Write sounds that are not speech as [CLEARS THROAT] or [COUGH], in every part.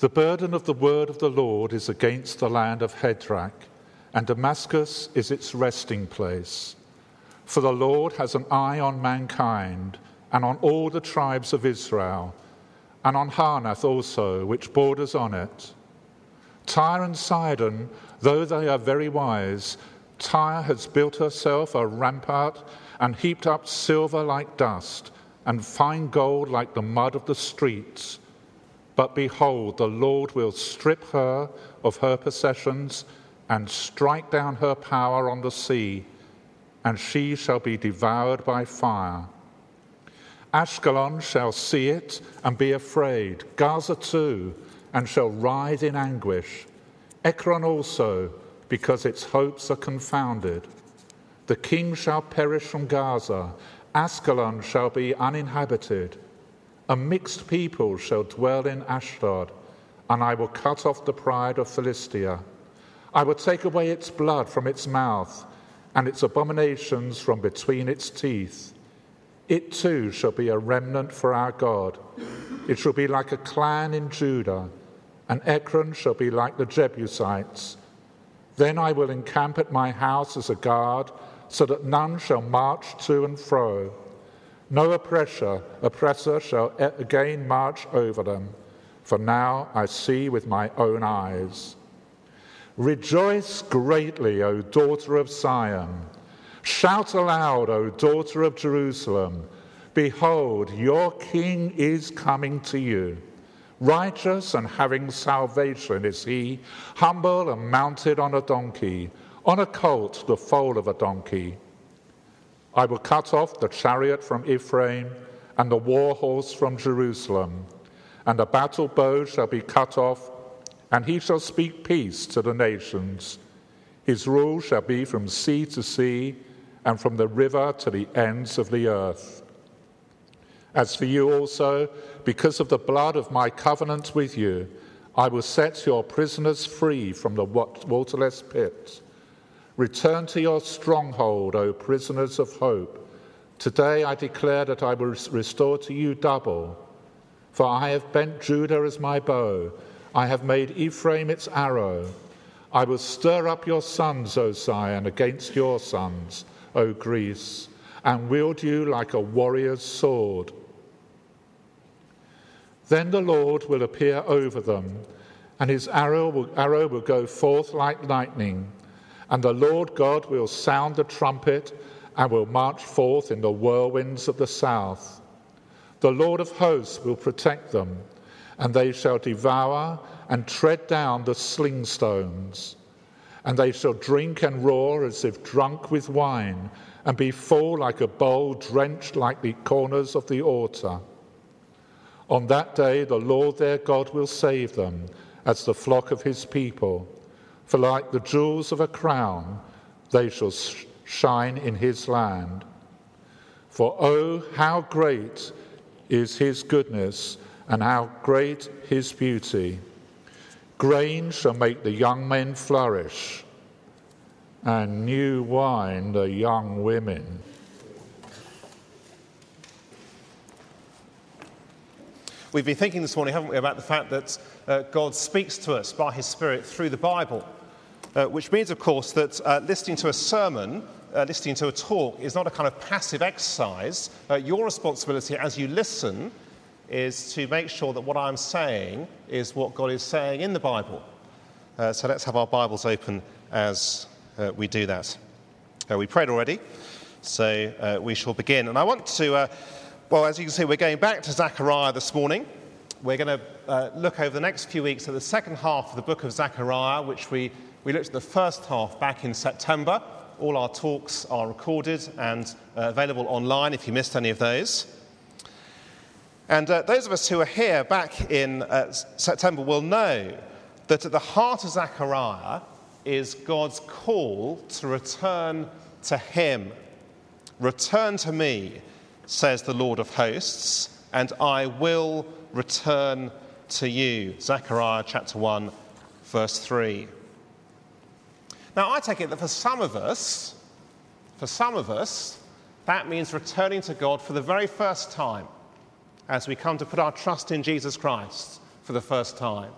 The burden of the word of the Lord is against the land of Hadrach, and Damascus is its resting place. For the Lord has an eye on mankind, and on all the tribes of Israel, and on Hamath also, which borders on it. Tyre and Sidon, though they are very wise, Tyre has built herself a rampart and heaped up silver like dust, and fine gold like the mud of the streets. But behold, the Lord will strip her of her possessions and strike down her power on the sea, and she shall be devoured by fire. Ashkelon shall see it and be afraid, Gaza too, and shall writhe in anguish. Ekron also, because its hopes are confounded. The king shall perish from Gaza, Ashkelon shall be uninhabited. A mixed people shall dwell in Ashdod, and I will cut off the pride of Philistia. I will take away its blood from its mouth, and its abominations from between its teeth. It too shall be a remnant for our God. It shall be like a clan in Judah, and Ekron shall be like the Jebusites. Then I will encamp at my house as a guard, so that none shall march to and fro. No oppressor, oppressor shall again march over them, for now I see with my own eyes. Rejoice greatly, O daughter of Zion. Shout aloud, O daughter of Jerusalem. Behold, your king is coming to you. Righteous and having salvation is he, humble and mounted on a donkey, on a colt, the foal of a donkey. I will cut off the chariot from Ephraim and the war horse from Jerusalem, and the battle bow shall be cut off, and he shall speak peace to the nations. His rule shall be from sea to sea, and from the river to the ends of the earth. As for you also, because of the blood of my covenant with you, I will set your prisoners free from the waterless pit. Return to your stronghold, O prisoners of hope. Today I declare that I will restore to you double. For I have bent Judah as my bow, I have made Ephraim its arrow. I will stir up your sons, O Zion, against your sons, O Greece, and wield you like a warrior's sword. Then the Lord will appear over them, and his arrow will, arrow will go forth like lightning and the Lord God will sound the trumpet and will march forth in the whirlwinds of the south. The Lord of hosts will protect them, and they shall devour and tread down the sling stones. And they shall drink and roar as if drunk with wine, and be full like a bowl drenched like the corners of the altar. On that day, the Lord their God will save them as the flock of his people for like the jewels of a crown, they shall shine in his land. For oh, how great is his goodness, and how great his beauty! Grain shall make the young men flourish, and new wine the young women. We've been thinking this morning, haven't we, about the fact that uh, God speaks to us by his Spirit through the Bible. Uh, which means, of course, that uh, listening to a sermon, uh, listening to a talk, is not a kind of passive exercise. Uh, your responsibility as you listen is to make sure that what I'm saying is what God is saying in the Bible. Uh, so let's have our Bibles open as uh, we do that. we prayed already, so we shall begin. And I want to, well, as you can see, we're going back to Zechariah this morning. We're going to look over the next few weeks at the second half of the book of Zechariah, which we we looked at the first half back in September. All our talks are recorded and uh, available online if you missed any of those. And uh, those of us who are here back in uh, September will know that at the heart of Zechariah is God's call to return to Him. Return to me, says the Lord of hosts, and I will return to you. Zechariah chapter 1, verse 3. Now, I take it that for some of us, for some of us, that means returning to God for the very first time as we come to put our trust in Jesus Christ for the first time.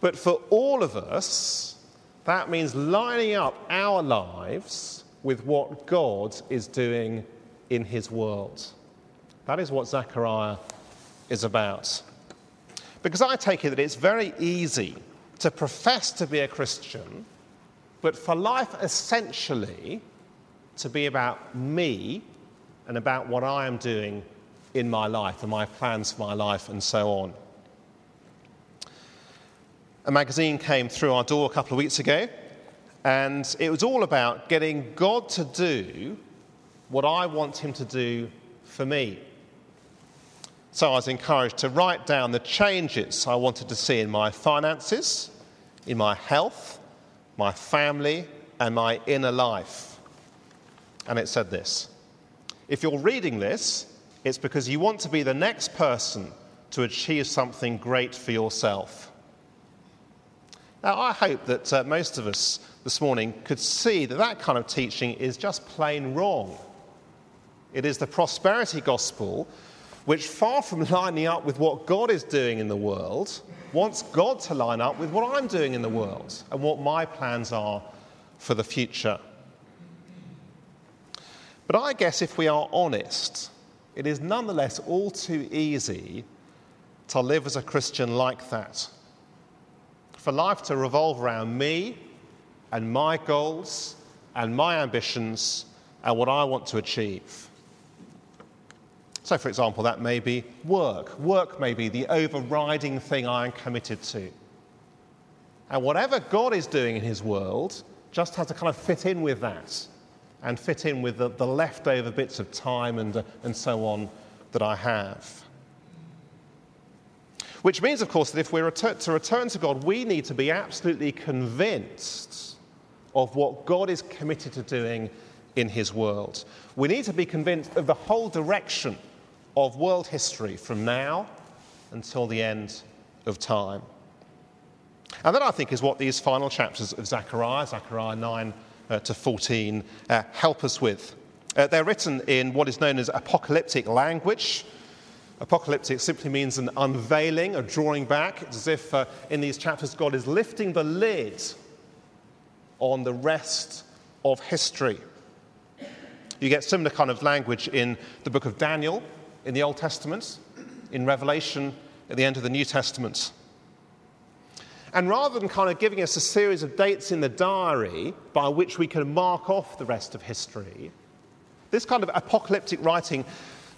But for all of us, that means lining up our lives with what God is doing in his world. That is what Zechariah is about. Because I take it that it's very easy to profess to be a Christian, but for life essentially to be about me and about what I am doing in my life and my plans for my life and so on. A magazine came through our door a couple of weeks ago, and it was all about getting God to do what I want Him to do for me. So I was encouraged to write down the changes I wanted to see in my finances, in my health, my family, and my inner life. And it said this If you're reading this, it's because you want to be the next person to achieve something great for yourself. Now, I hope that uh, most of us this morning could see that that kind of teaching is just plain wrong. It is the prosperity gospel which, far from lining up with what God is doing in the world, wants God to line up with what I'm doing in the world and what my plans are for the future. But I guess if we are honest, it is nonetheless all too easy to live as a Christian like that. For life to revolve around me and my goals and my ambitions and what I want to achieve. So, for example, that may be work. Work may be the overriding thing I am committed to. And whatever God is doing in his world just has to kind of fit in with that and fit in with the, the leftover bits of time and, and so on that I have. Which means, of course, that if we're to return to God, we need to be absolutely convinced of what God is committed to doing in his world. We need to be convinced of the whole direction of world history from now until the end of time. And that, I think, is what these final chapters of Zechariah, Zechariah 9 uh, to 14, uh, help us with. Uh, they're written in what is known as apocalyptic language. Apocalyptic simply means an unveiling, a drawing back. It's as if uh, in these chapters God is lifting the lid on the rest of history. You get similar kind of language in the book of Daniel, in the Old Testament, in Revelation at the end of the New Testament. And rather than kind of giving us a series of dates in the diary by which we can mark off the rest of history, this kind of apocalyptic writing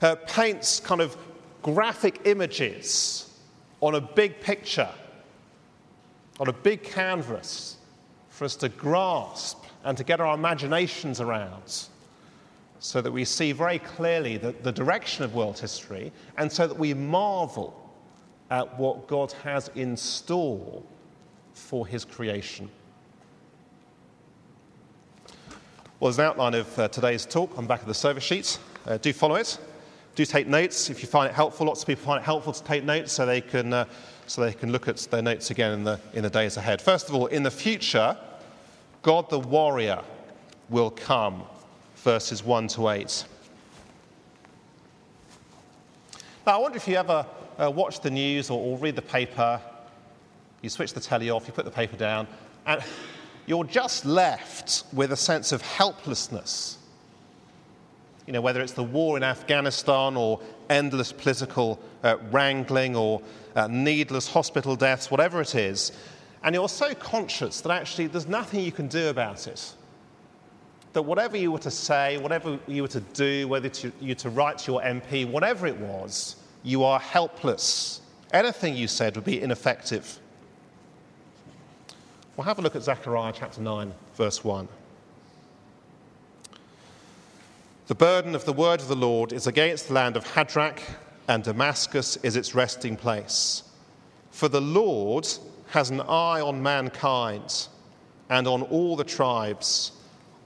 uh, paints kind of graphic images on a big picture, on a big canvas for us to grasp and to get our imaginations around so that we see very clearly the, the direction of world history and so that we marvel at what God has in store for his creation. Well, there's an outline of uh, today's talk on the back of the service sheet. Uh, do follow it. Do take notes if you find it helpful. Lots of people find it helpful to take notes so they can, uh, so they can look at their notes again in the, in the days ahead. First of all, in the future, God the warrior will come verses 1 to 8. Now, I wonder if you ever uh, watch the news or, or read the paper, you switch the telly off, you put the paper down, and you're just left with a sense of helplessness. You know, whether it's the war in Afghanistan or endless political uh, wrangling or uh, needless hospital deaths, whatever it is, and you're so conscious that actually there's nothing you can do about it that whatever you were to say, whatever you were to do, whether to, you were to write to your MP, whatever it was, you are helpless. Anything you said would be ineffective. Well, have a look at Zechariah chapter 9, verse 1. The burden of the word of the Lord is against the land of Hadrach, and Damascus is its resting place. For the Lord has an eye on mankind and on all the tribes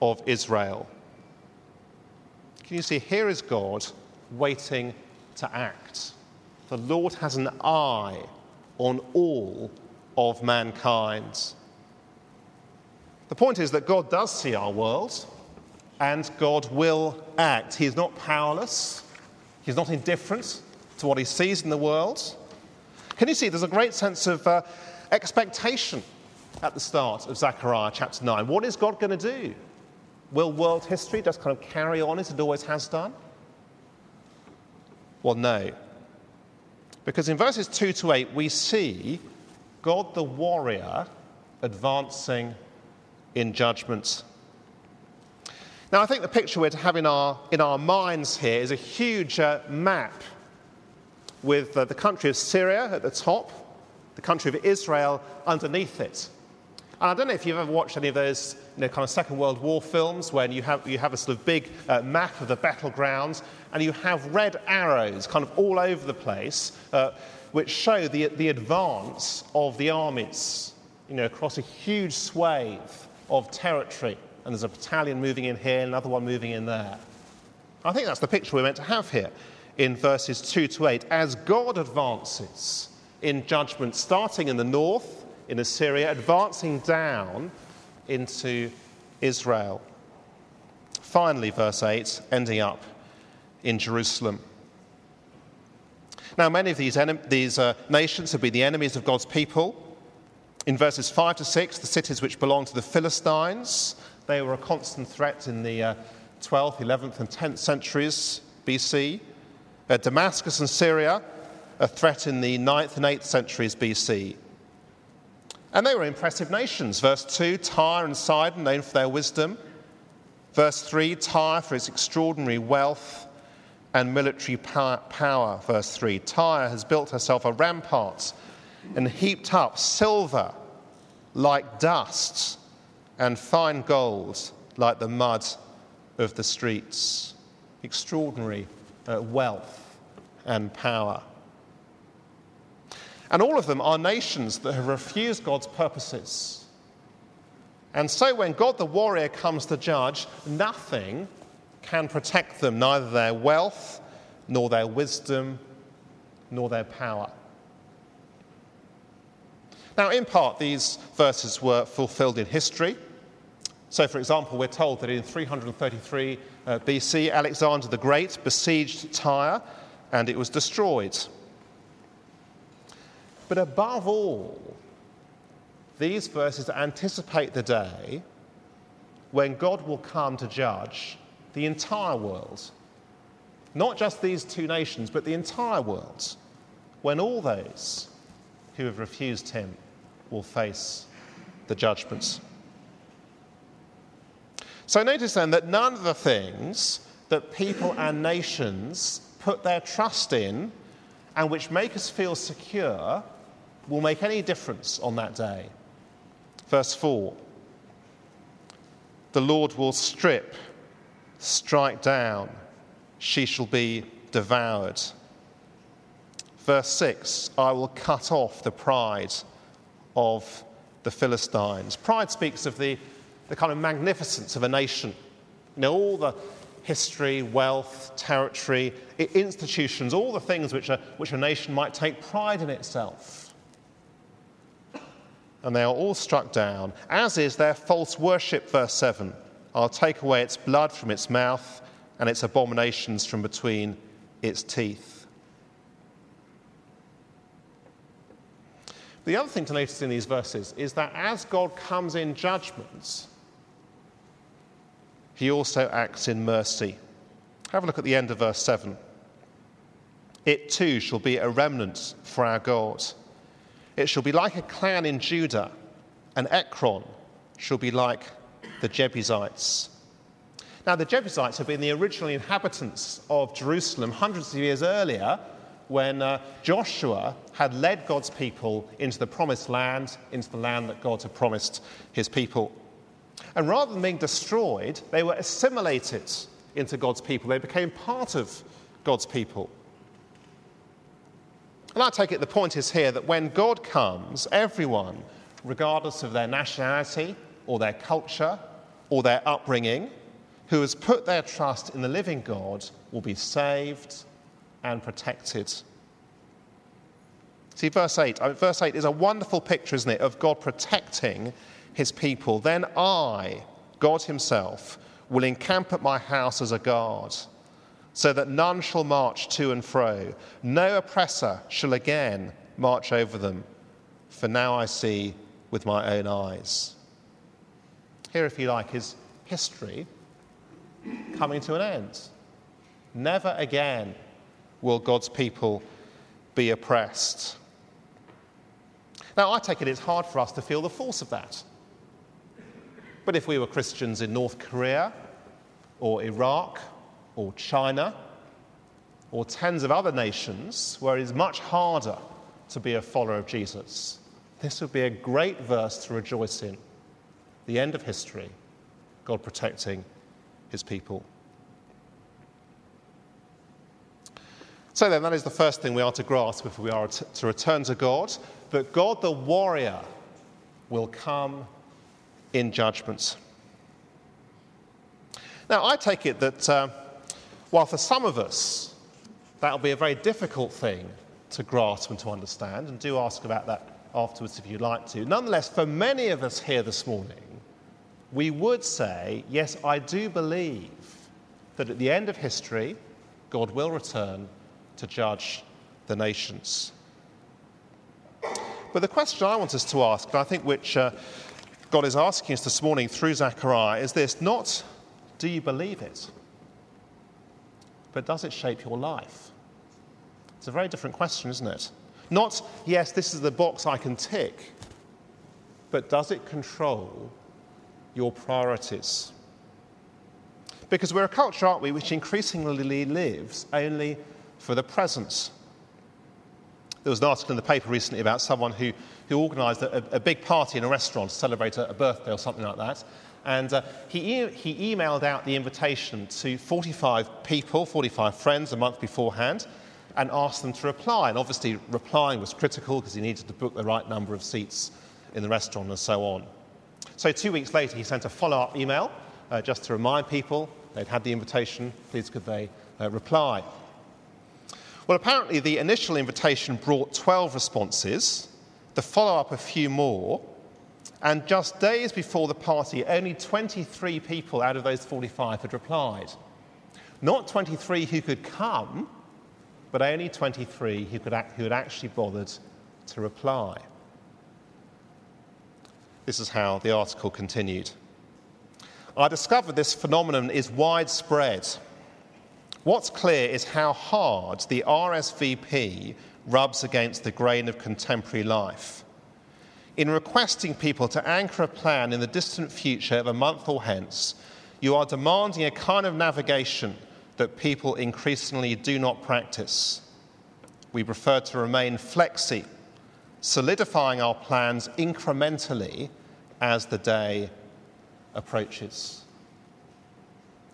of Israel. Can you see? Here is God waiting to act. The Lord has an eye on all of mankind. The point is that God does see our world and God will act. He is not powerless, He's not indifferent to what He sees in the world. Can you see? There's a great sense of uh, expectation at the start of Zechariah chapter 9. What is God going to do? Will world history just kind of carry on as it always has done? Well, no. Because in verses 2 to 8, we see God the warrior advancing in judgment. Now, I think the picture we're to have in our, in our minds here is a huge uh, map with uh, the country of Syria at the top, the country of Israel underneath it. And I don't know if you've ever watched any of those you know, kind of Second World War films when you have, you have a sort of big uh, map of the battlegrounds and you have red arrows kind of all over the place uh, which show the, the advance of the armies you know, across a huge swathe of territory. And there's a battalion moving in here, and another one moving in there. I think that's the picture we're meant to have here in verses 2 to 8. As God advances in judgment, starting in the north, in Assyria, advancing down into Israel. Finally, verse 8, ending up in Jerusalem. Now, many of these, these uh, nations have been the enemies of God's people. In verses 5 to 6, the cities which belonged to the Philistines, they were a constant threat in the uh, 12th, 11th, and 10th centuries BC. Uh, Damascus and Syria, a threat in the 9th and 8th centuries BC. And they were impressive nations. Verse 2 Tyre and Sidon, known for their wisdom. Verse 3 Tyre for its extraordinary wealth and military power. Verse 3 Tyre has built herself a rampart and heaped up silver like dust and fine gold like the mud of the streets. Extraordinary uh, wealth and power. And all of them are nations that have refused God's purposes. And so when God the warrior comes to judge, nothing can protect them, neither their wealth, nor their wisdom, nor their power. Now, in part, these verses were fulfilled in history. So, for example, we're told that in 333 uh, BC, Alexander the Great besieged Tyre and it was destroyed. But above all, these verses anticipate the day when God will come to judge the entire world. Not just these two nations, but the entire world. When all those who have refused him will face the judgments. So notice then that none of the things that people and nations put their trust in and which make us feel secure will make any difference on that day. Verse 4 The Lord will strip, strike down, she shall be devoured. Verse 6 I will cut off the pride of the Philistines. Pride speaks of the, the kind of magnificence of a nation. You know, all the history, wealth, territory, institutions, all the things which a, which a nation might take pride in itself and they are all struck down, as is their false worship, verse 7. I'll take away its blood from its mouth and its abominations from between its teeth. The other thing to notice in these verses is that as God comes in judgments, he also acts in mercy. Have a look at the end of verse 7. It too shall be a remnant for our God it shall be like a clan in Judah, and Ekron shall be like the Jebusites. Now, the Jebusites have been the original inhabitants of Jerusalem hundreds of years earlier when uh, Joshua had led God's people into the promised land, into the land that God had promised his people. And rather than being destroyed, they were assimilated into God's people. They became part of God's people. And I take it the point is here that when God comes, everyone, regardless of their nationality or their culture or their upbringing, who has put their trust in the living God will be saved and protected. See, verse 8. I mean, verse 8 is a wonderful picture, isn't it, of God protecting his people. Then I, God himself, will encamp at my house as a guard so that none shall march to and fro. No oppressor shall again march over them. for now I see with my own eyes. Here, if you like, is history coming to an end. Never again will God's people be oppressed. Now, I take it it's hard for us to feel the force of that. But if we were Christians in North Korea or Iraq or China or tens of other nations where it is much harder to be a follower of Jesus, this would be a great verse to rejoice in. The end of history, God protecting his people. So, then, that is the first thing we are to grasp if we are to return to God that God the warrior will come in judgment. Now, I take it that uh, while for some of us that will be a very difficult thing to grasp and to understand, and do ask about that afterwards if you'd like to, nonetheless, for many of us here this morning, we would say, yes, I do believe that at the end of history, God will return to judge the nations. But the question I want us to ask, and I think which uh, God is asking us this morning through Zechariah, is this not do you believe it, but does it shape your life? It's a very different question, isn't it? Not, yes, this is the box I can tick, but does it control your priorities? Because we're a culture, aren't we, which increasingly lives only for the present. There was an article in the paper recently about someone who, who organised a, a, big party in a restaurant to celebrate a, a birthday or something like that. And uh, he, e- he emailed out the invitation to 45 people, 45 friends, a month beforehand, and asked them to reply. And obviously, replying was critical because he needed to book the right number of seats in the restaurant and so on. So, two weeks later, he sent a follow up email uh, just to remind people they'd had the invitation, please could they uh, reply. Well, apparently, the initial invitation brought 12 responses, the follow up, a few more, and just days before the party, only 23 people out of those 45 had replied. Not 23 who could come, but only 23 who, could act, who had actually bothered to reply. This is how the article continued. I discovered this phenomenon is widespread What's clear is how hard the RSVP rubs against the grain of contemporary life. In requesting people to anchor a plan in the distant future of a month or hence, you are demanding a kind of navigation that people increasingly do not practice. We prefer to remain flexi, solidifying our plans incrementally as the day approaches.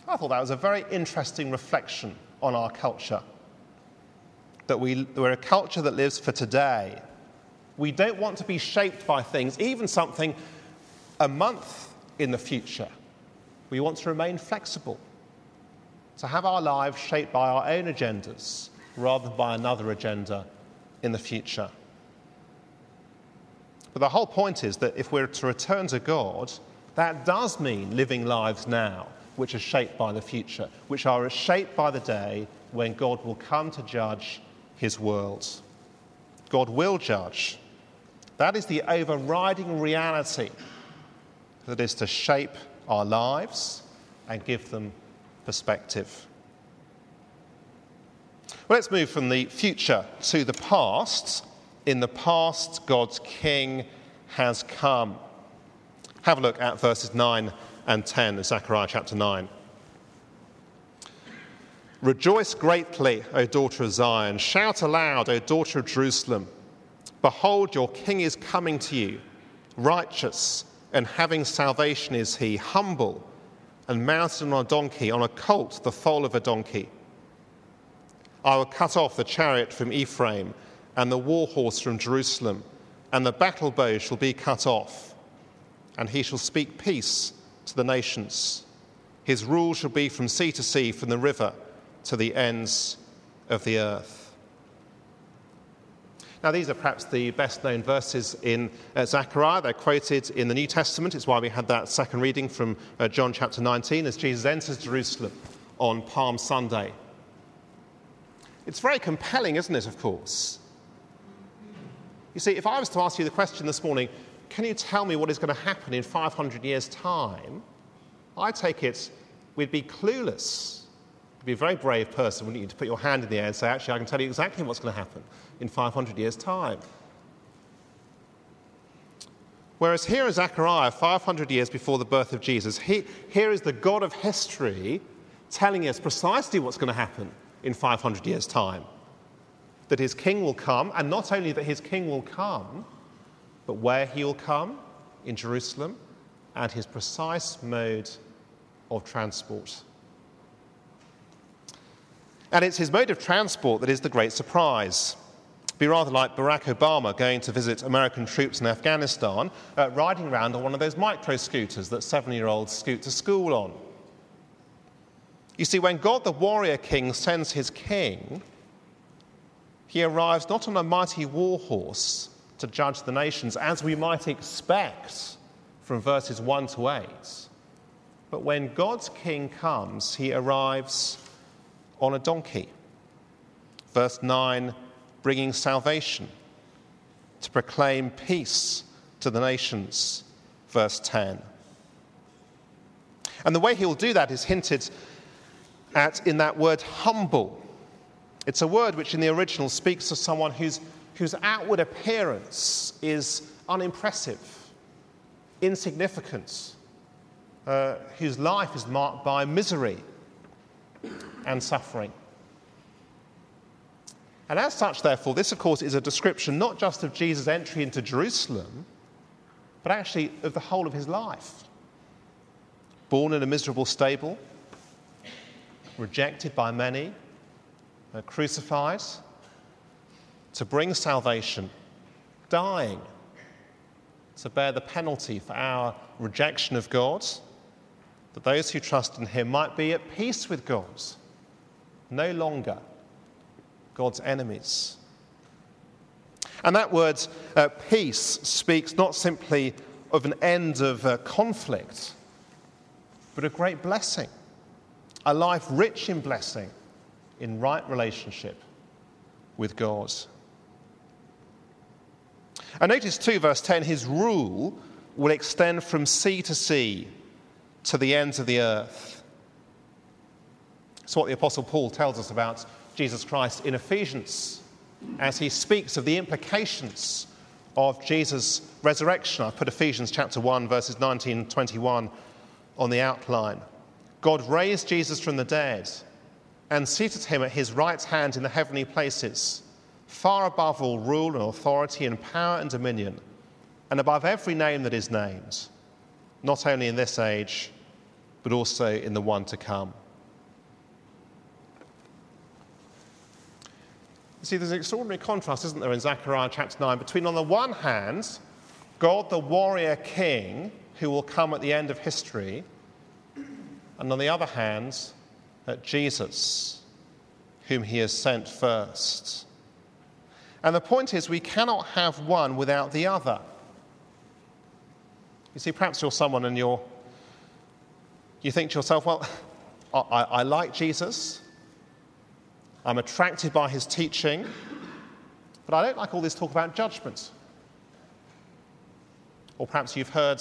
I thought that was a very interesting reflection on our culture. That we, we're a culture that lives for today. We don't want to be shaped by things, even something a month in the future. We want to remain flexible, to have our lives shaped by our own agendas rather than by another agenda in the future. But the whole point is that if we're to return to God, that does mean living lives now which are shaped by the future, which are shaped by the day when God will come to judge his world. God will judge. That is the overriding reality that is to shape our lives and give them perspective. Well, let's move from the future to the past. In the past, God's King has come. Have a look at verses 9 and 10 in Zechariah chapter 9. Rejoice greatly, O daughter of Zion. Shout aloud, O daughter of Jerusalem. Behold, your king is coming to you. Righteous and having salvation is he, humble and mounted on a donkey, on a colt, the foal of a donkey. I will cut off the chariot from Ephraim and the war horse from Jerusalem, and the battle bow shall be cut off. And he shall speak peace to the nations. His rule shall be from sea to sea, from the river to the ends of the earth. Now, these are perhaps the best known verses in uh, Zechariah. They're quoted in the New Testament. It's why we had that second reading from uh, John chapter 19 as Jesus enters Jerusalem on Palm Sunday. It's very compelling, isn't it, of course? You see, if I was to ask you the question this morning, can you tell me what is going to happen in 500 years' time? I take it we'd be clueless. Be a very brave person, wouldn't you, to put your hand in the air and say, actually, I can tell you exactly what's going to happen in 500 years' time. Whereas here in Zechariah, 500 years before the birth of Jesus, he, here is the God of history telling us precisely what's going to happen in 500 years' time. That his king will come, and not only that his king will come, but where he will come in Jerusalem and his precise mode of transport. And it's his mode of transport that is the great surprise. Be rather like Barack Obama going to visit American troops in Afghanistan, uh, riding around on one of those micro scooters that seven year olds scoot to school on. You see, when God the warrior king sends his king, he arrives not on a mighty war horse to judge the nations, as we might expect from verses 1 to 8. But when God's king comes, he arrives on a donkey. Verse 9, bringing salvation, to proclaim peace to the nations. Verse 10. And the way he'll do that is hinted at in that word humble. It's a word which in the original speaks of someone whose, whose outward appearance is unimpressive, insignificant, uh, whose life is marked by misery and suffering. And as such, therefore, this, of course, is a description not just of Jesus' entry into Jerusalem, but actually of the whole of his life. Born in a miserable stable, rejected by many, uh, crucified to bring salvation, dying to bear the penalty for our rejection of God, that those who trust in him might be at peace with God, no longer God's enemies. And that word, uh, peace, speaks not simply of an end of uh, conflict, but a great blessing, a life rich in blessing, in right relationship with God. And notice too, verse 10 his rule will extend from sea to sea to the ends of the earth. It's what the Apostle Paul tells us about Jesus Christ in Ephesians as he speaks of the implications of Jesus' resurrection. I've put Ephesians chapter 1, verses 19 and 21 on the outline. God raised Jesus from the dead and seated him at his right hand in the heavenly places, far above all rule and authority and power and dominion, and above every name that is named, not only in this age, but also in the one to come. See, there's an extraordinary contrast, isn't there, in Zechariah chapter 9, between, on the one hand, God the warrior king who will come at the end of history, and on the other hand, at Jesus, whom he has sent first. And the point is, we cannot have one without the other. You see, perhaps you're someone and you're, you think to yourself, well, [LAUGHS] I, I like Jesus. I'm attracted by his teaching, but I don't like all this talk about judgment. Or perhaps you've heard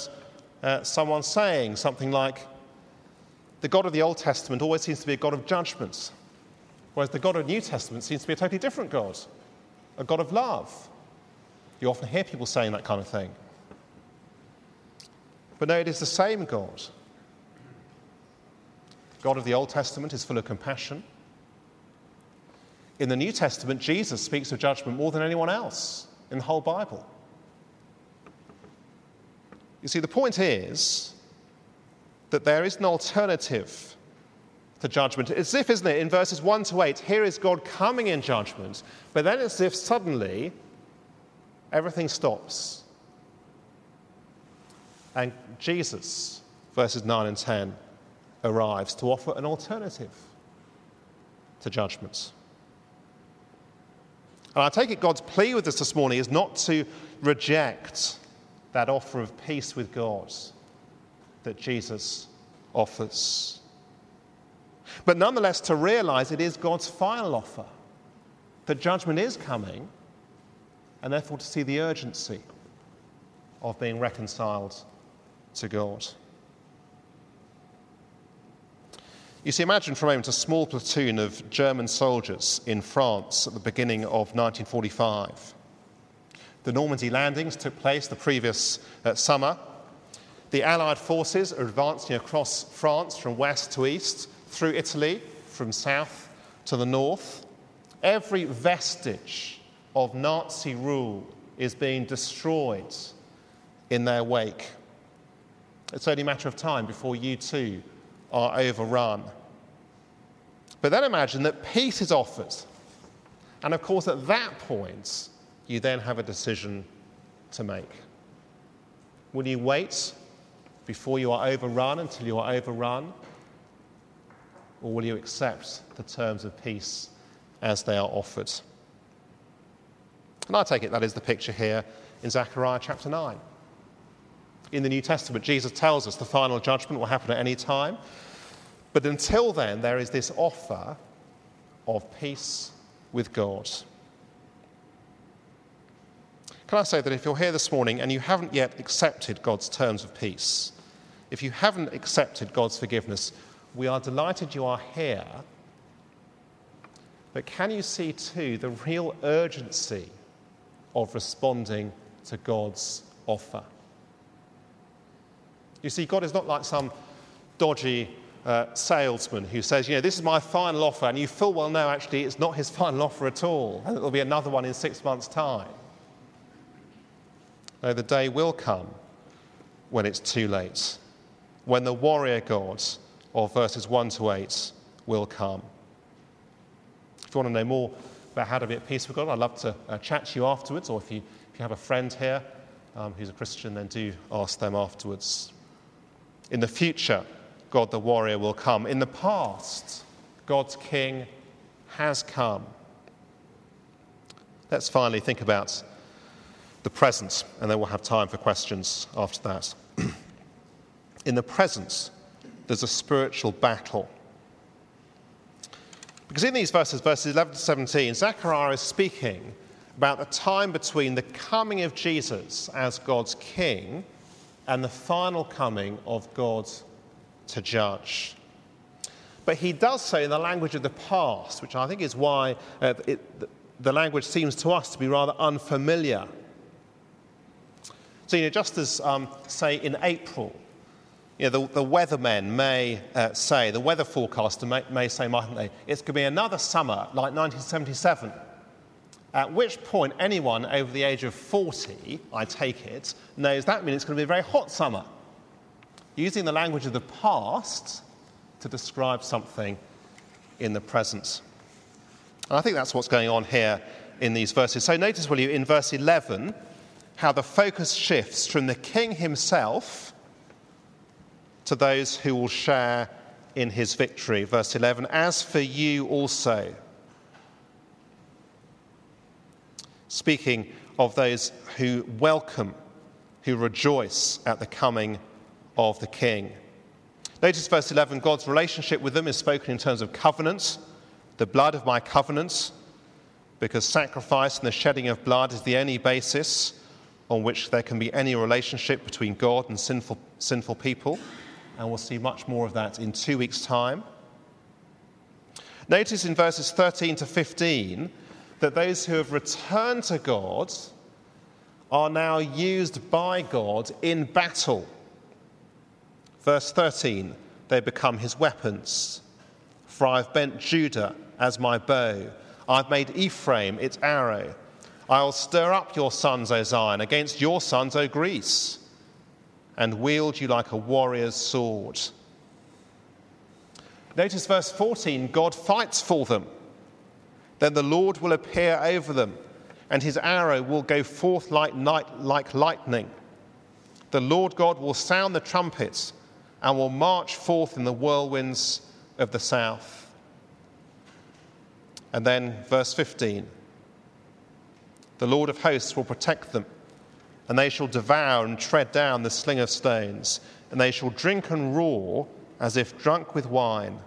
uh, someone saying something like, the God of the Old Testament always seems to be a God of judgments, whereas the God of the New Testament seems to be a totally different God, a God of love. You often hear people saying that kind of thing. But no, it is the same God. God of the Old Testament is full of compassion. In the New Testament, Jesus speaks of judgment more than anyone else in the whole Bible. You see, the point is that there is an alternative to judgment. It's as if, isn't it, in verses 1 to 8, here is God coming in judgment, but then it's as if suddenly everything stops. And Jesus, verses 9 and 10, arrives to offer an alternative to judgment. And I take it God's plea with us this morning is not to reject that offer of peace with God that Jesus offers, but nonetheless to realize it is God's final offer, that judgment is coming, and therefore to see the urgency of being reconciled to God. You see, imagine for a moment a small platoon of German soldiers in France at the beginning of 1945. The Normandy landings took place the previous uh, summer. The Allied forces are advancing across France from west to east, through Italy, from south to the north. Every vestige of Nazi rule is being destroyed in their wake. It's only a matter of time before you too are overrun. But then imagine that peace is offered. And of course, at that point, you then have a decision to make. Will you wait before you are overrun until you are overrun? Or will you accept the terms of peace as they are offered? And I take it that is the picture here in Zechariah chapter 9 in the New Testament. Jesus tells us the final judgment will happen at any time. But until then, there is this offer of peace with God. Can I say that if you're here this morning and you haven't yet accepted God's terms of peace, if you haven't accepted God's forgiveness, we are delighted you are here. But can you see too the real urgency of responding to God's offer? You see, God is not like some dodgy uh, salesman who says, you know, this is my final offer, and you full well know actually it's not his [LAUGHS] final offer at all, and there'll be another one in six months' time. No, the day will come when it's too late, when the warrior God of verses 1 to 8 will come. If you want to know more about how to be at peace with God, I'd love to uh, chat to you afterwards, or if you, if you have a friend here um, who's a Christian, then do ask them afterwards. In the future, God the warrior will come. In the past, God's king has come. Let's finally think about the present, and then we'll have time for questions after that. [CLEARS THROAT] In the present, there's a spiritual battle. Because in these verses, verses 11 to 17, Zechariah is speaking about the time between the coming of Jesus as God's king and the final coming of God to judge. But he does so in the language of the past, which I think is why uh, it, the language seems to us to be rather unfamiliar. So, you know, just as, um, say, in April, you know, the, the weathermen may uh, say, the weather forecaster may, may say, mightn't they, it's going to be another summer like 1977. At which point, anyone over the age of 40, I take it, knows that means it's going to be a very hot summer. Using the language of the past to describe something in the present. And I think that's what's going on here in these verses. So notice, will you, in verse 11, how the focus shifts from the king himself to those who will share in his victory. Verse 11, as for you also. Speaking of those who welcome, who rejoice at the coming of the King. Notice verse 11 God's relationship with them is spoken in terms of covenants, the blood of my covenants, because sacrifice and the shedding of blood is the only basis on which there can be any relationship between God and sinful, sinful people. And we'll see much more of that in two weeks' time. Notice in verses 13 to 15 that those who have returned to God are now used by God in battle. Verse 13, they become his weapons. For I've bent Judah as my bow, I've made Ephraim its arrow. I'll stir up your sons, O Zion, against your sons, O Greece, and wield you like a warrior's sword. Notice verse 14 God fights for them. Then the Lord will appear over them, and his arrow will go forth like, night, like lightning. The Lord God will sound the trumpets and will march forth in the whirlwinds of the south. And then, verse 15 the Lord of hosts will protect them, and they shall devour and tread down the sling of stones, and they shall drink and roar as if drunk with wine,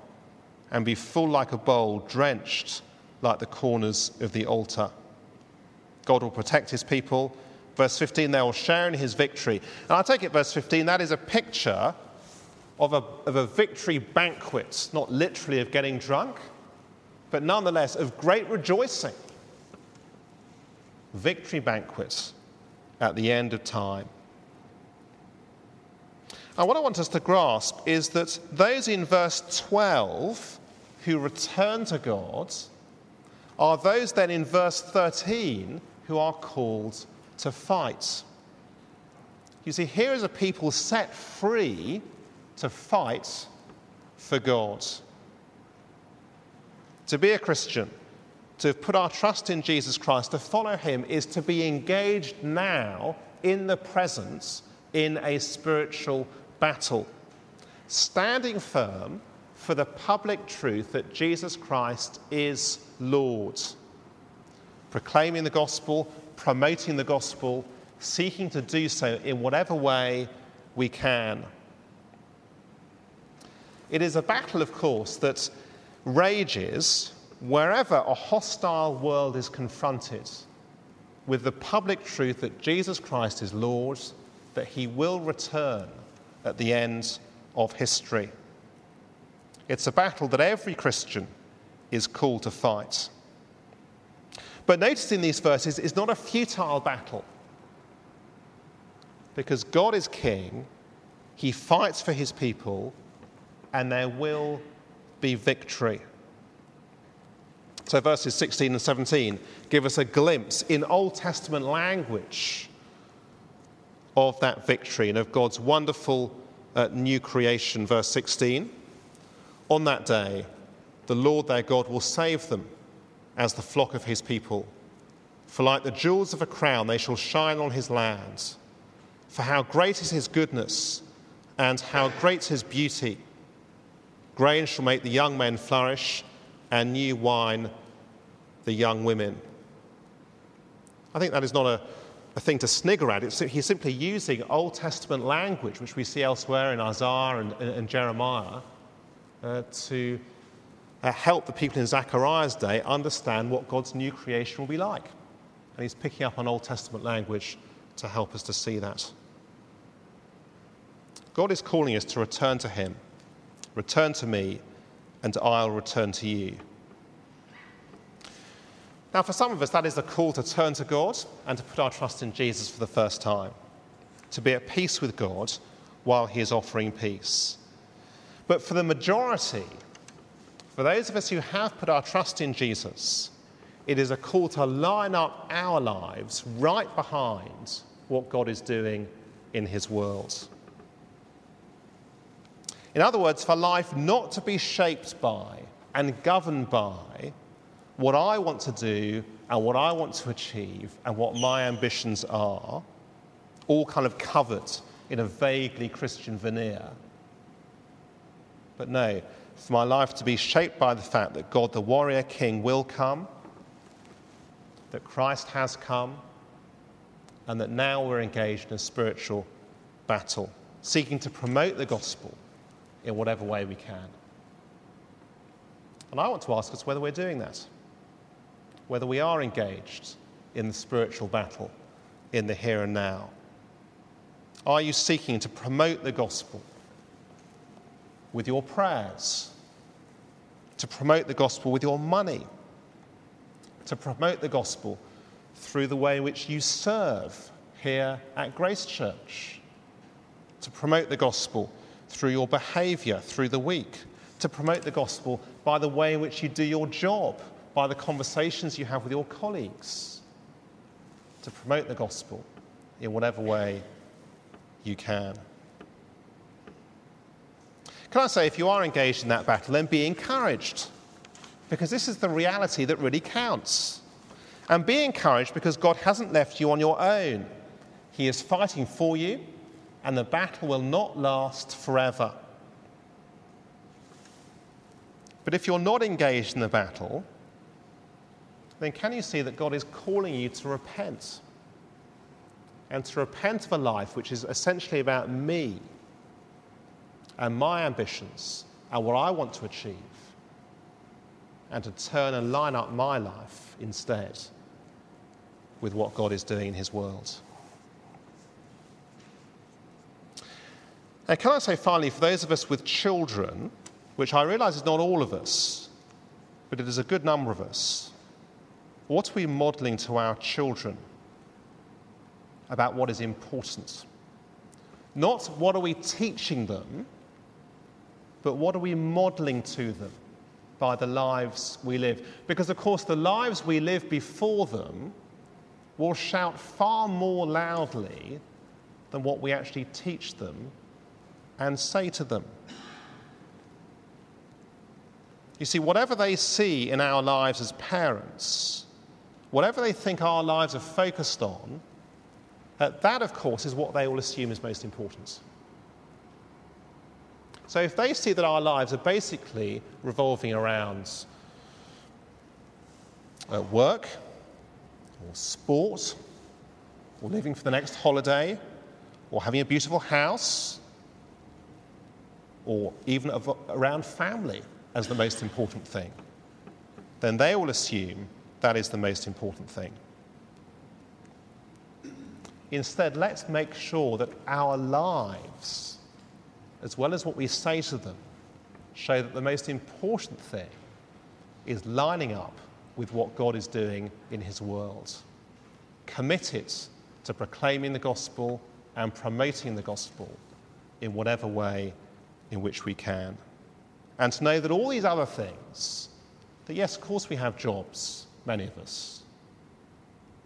and be full like a bowl, drenched like the corners of the altar. God will protect his people. Verse 15, they will share in his victory. And I take it, verse 15, that is a picture of a, of a victory banquet, not literally of getting drunk, but nonetheless of great rejoicing. Victory banquet at the end of time. And what I want us to grasp is that those in verse 12 who return to God are those then in verse 13 who are called to fight. You see, here is a people set free to fight for God. To be a Christian, to put our trust in Jesus Christ, to follow him, is to be engaged now in the presence in a spiritual battle, standing firm for the public truth that Jesus Christ is Lord, proclaiming the gospel, promoting the gospel, seeking to do so in whatever way we can. It is a battle, of course, that rages wherever a hostile world is confronted with the public truth that Jesus Christ is Lord, that he will return at the end of history. It's a battle that every Christian is called to fight. But notice in these verses, it's not a futile battle. Because God is king, he fights for his people, and there will be victory. So, verses 16 and 17 give us a glimpse in Old Testament language of that victory and of God's wonderful uh, new creation. Verse 16 On that day, the Lord their God will save them as the flock of his people. For like the jewels of a crown, they shall shine on his lands. For how great is his goodness, and how great his beauty! Grain shall make the young men flourish, and new wine the young women. I think that is not a, a thing to snigger at. It's, he's simply using Old Testament language, which we see elsewhere in Isaiah and, and, and Jeremiah, uh, to uh, help the people in Zechariah's day understand what God's new creation will be like. And he's picking up on Old Testament language to help us to see that. God is calling us to return to him. Return to me, and I'll return to you. Now, for some of us, that is a call to turn to God and to put our trust in Jesus for the first time, to be at peace with God while He is offering peace. But for the majority, for those of us who have put our trust in Jesus, it is a call to line up our lives right behind what God is doing in His world. In other words, for life not to be shaped by and governed by what I want to do and what I want to achieve and what my ambitions are, all kind of covered in a vaguely Christian veneer. But no, for my life to be shaped by the fact that God, the warrior king, will come, that Christ has come, and that now we're engaged in a spiritual battle, seeking to promote the gospel in whatever way we can. And I want to ask us whether we're doing that, whether we are engaged in the spiritual battle in the here and now. Are you seeking to promote the gospel with your prayers, to promote the gospel with your money, to promote the gospel through the way in which you serve here at Grace Church, to promote the gospel through your behavior through the week, to promote the gospel by the way in which you do your job, by the conversations you have with your colleagues, to promote the gospel in whatever way you can. Can I say, if you are engaged in that battle, then be encouraged, because this is the reality that really counts. And be encouraged because God hasn't left you on your own. He is fighting for you, and the battle will not last forever. But if you're not engaged in the battle, then can you see that God is calling you to repent? And to repent of a life which is essentially about me and my ambitions and what I want to achieve, and to turn and line up my life instead with what God is doing in his world. And can I say finally, for those of us with children, which I realize is not all of us, but it is a good number of us, what are we modeling to our children about what is important? Not what are we teaching them, but what are we modeling to them by the lives we live? Because, of course, the lives we live before them will shout far more loudly than what we actually teach them and say to them. You see, whatever they see in our lives as parents, whatever they think our lives are focused on, that, of course, is what they will assume is most important. So if they see that our lives are basically revolving around uh, work, or sport, or living for the next holiday, or having a beautiful house, or even around family as the most important thing, then they will assume that is the most important thing. Instead, let's make sure that our lives, as well as what we say to them, show that the most important thing is lining up with what God is doing in His world. Committed to proclaiming the gospel and promoting the gospel in whatever way in which we can. And to know that all these other things, that yes, of course we have jobs, many of us,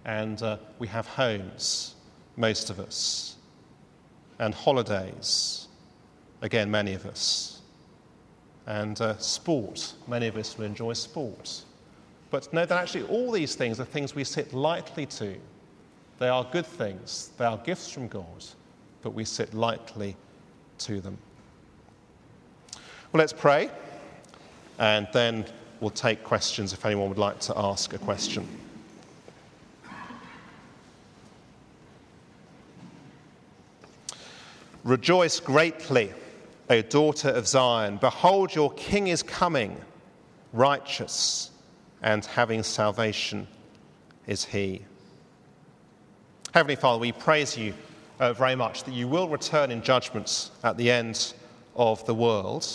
and uh, we have homes, most of us, and holidays, again, many of us, and uh, sport, many of us will enjoy sport. But know that actually all these things are things we sit lightly to. They are good things, they are gifts from God, but we sit lightly to them. Well, let's pray, and then we'll take questions if anyone would like to ask a question. Rejoice greatly, O daughter of Zion. Behold, your king is coming, righteous and having salvation is he. Heavenly Father, we praise you uh, very much that you will return in judgments at the end of the world.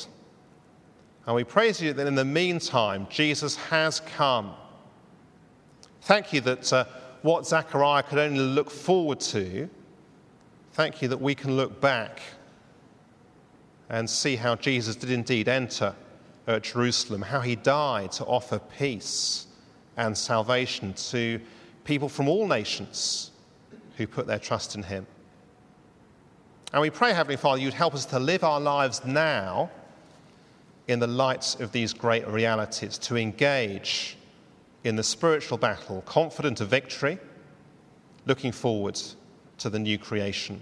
And we praise you that in the meantime, Jesus has come. Thank you that uh, what Zechariah could only look forward to, thank you that we can look back and see how Jesus did indeed enter at Jerusalem, how he died to offer peace and salvation to people from all nations who put their trust in him. And we pray, Heavenly Father, you'd help us to live our lives now in the light of these great realities, to engage in the spiritual battle, confident of victory, looking forward to the new creation.